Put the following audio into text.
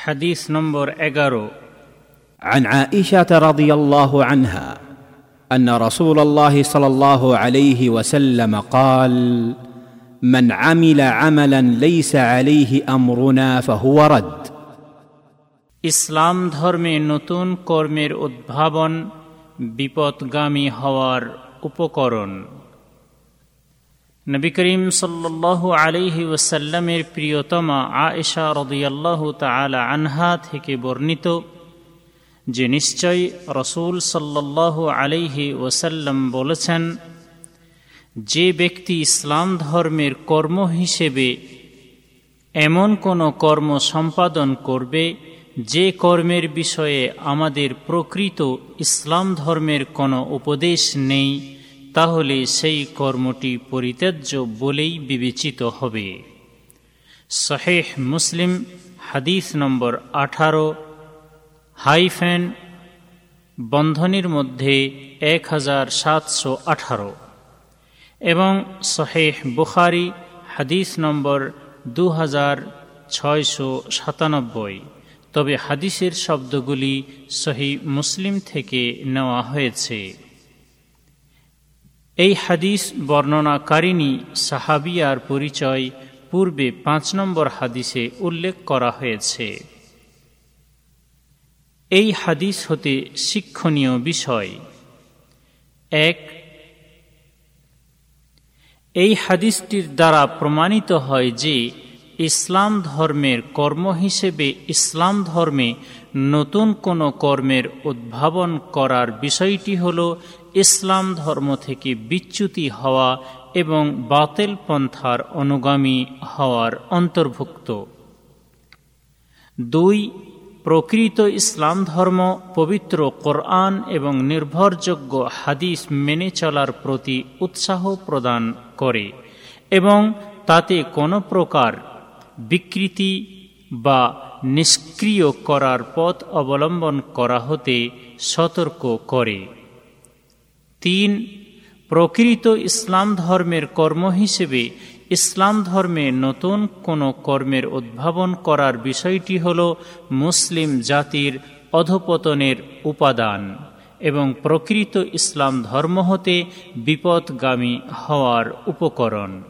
حديث نمبر এগারো عن عائشه رضي الله عنها ان رسول الله صلى الله عليه وسلم قال من عمل عملا ليس عليه امرنا فهو رد ইসলাম ধর্মে নতুন কর্মের উদ্ভাবন বিপদগামী হওয়ার উপকরণ নবী করিম সাল্লাহ আলিহি ওসাল্লামের প্রিয়তমা আয়েশা রদিয়াল্লাহ তালা আনহা থেকে বর্ণিত, যে নিশ্চয় রসুল সাল্লাহ আলিহি ওসাল্লাম বলেছেন, যে ব্যক্তি ইসলাম ধর্মের কর্ম হিসেবে এমন কোনো কর্ম সম্পাদন করবে, যে কর্মের বিষয়ে আমাদের প্রকৃত ইসলাম ধর্মের কোনো উপদেশ নেই তাহলে সেই কর্মটি পরিত্যাজ্য বলেই বিবেচিত হবে। শহেহ মুসলিম, হাদিস নম্বর আঠারো, হাইফেন, বন্ধনীর মধ্যে এক হাজার সাতশো আঠারো এবং শহেহ বুখারি, হাদিস নম্বর দু হাজার ছয়শো সাতানব্বই। তবে হাদিসের শব্দগুলি সহি মুসলিম থেকে নেওয়া হয়েছে। এই হাদিস বর্ণনাকারিণী সাহাবিয়ার পরিচয় পূর্বে পাঁচ নম্বর হাদিসে উল্লেখ করা হয়েছে। এই হাদিস হতে শিক্ষণীয় বিষয়। এক, এই হাদিসটির দ্বারা প্রমাণিত হয় যে ইসলাম ধর্মের কর্ম হিসেবে ইসলাম ধর্মে নতুন কোনো কর্মের উদ্ভাবন করার বিষয়টি হল ইসলাম ধর্ম থেকে বিচ্যুতি হওয়া এবং বাতেল পন্থার অনুগামী হওয়ার অন্তর্ভুক্ত। দুই, প্রকৃত ইসলাম ধর্ম পবিত্র কোরআন এবং নির্ভরযোগ্য হাদিস মেনে চলার প্রতি উৎসাহ প্রদান করে এবং তাতে কোনো প্রকার বিকৃতি বা নিষ্ক্রিয় করার পথ অবলম্বন করা হতে সতর্ক করে। তিন, প্রকৃত ইসলাম ধর্মের কর্ম হিসেবে ইসলাম ধর্মে নতুন কোনো কর্মের উদ্ভাবন করার বিষয়টি হল মুসলিম জাতির অধপতনের উপাদান এবং প্রকৃত ইসলাম ধর্ম হতে বিপদগামী হওয়ার উপকরণ।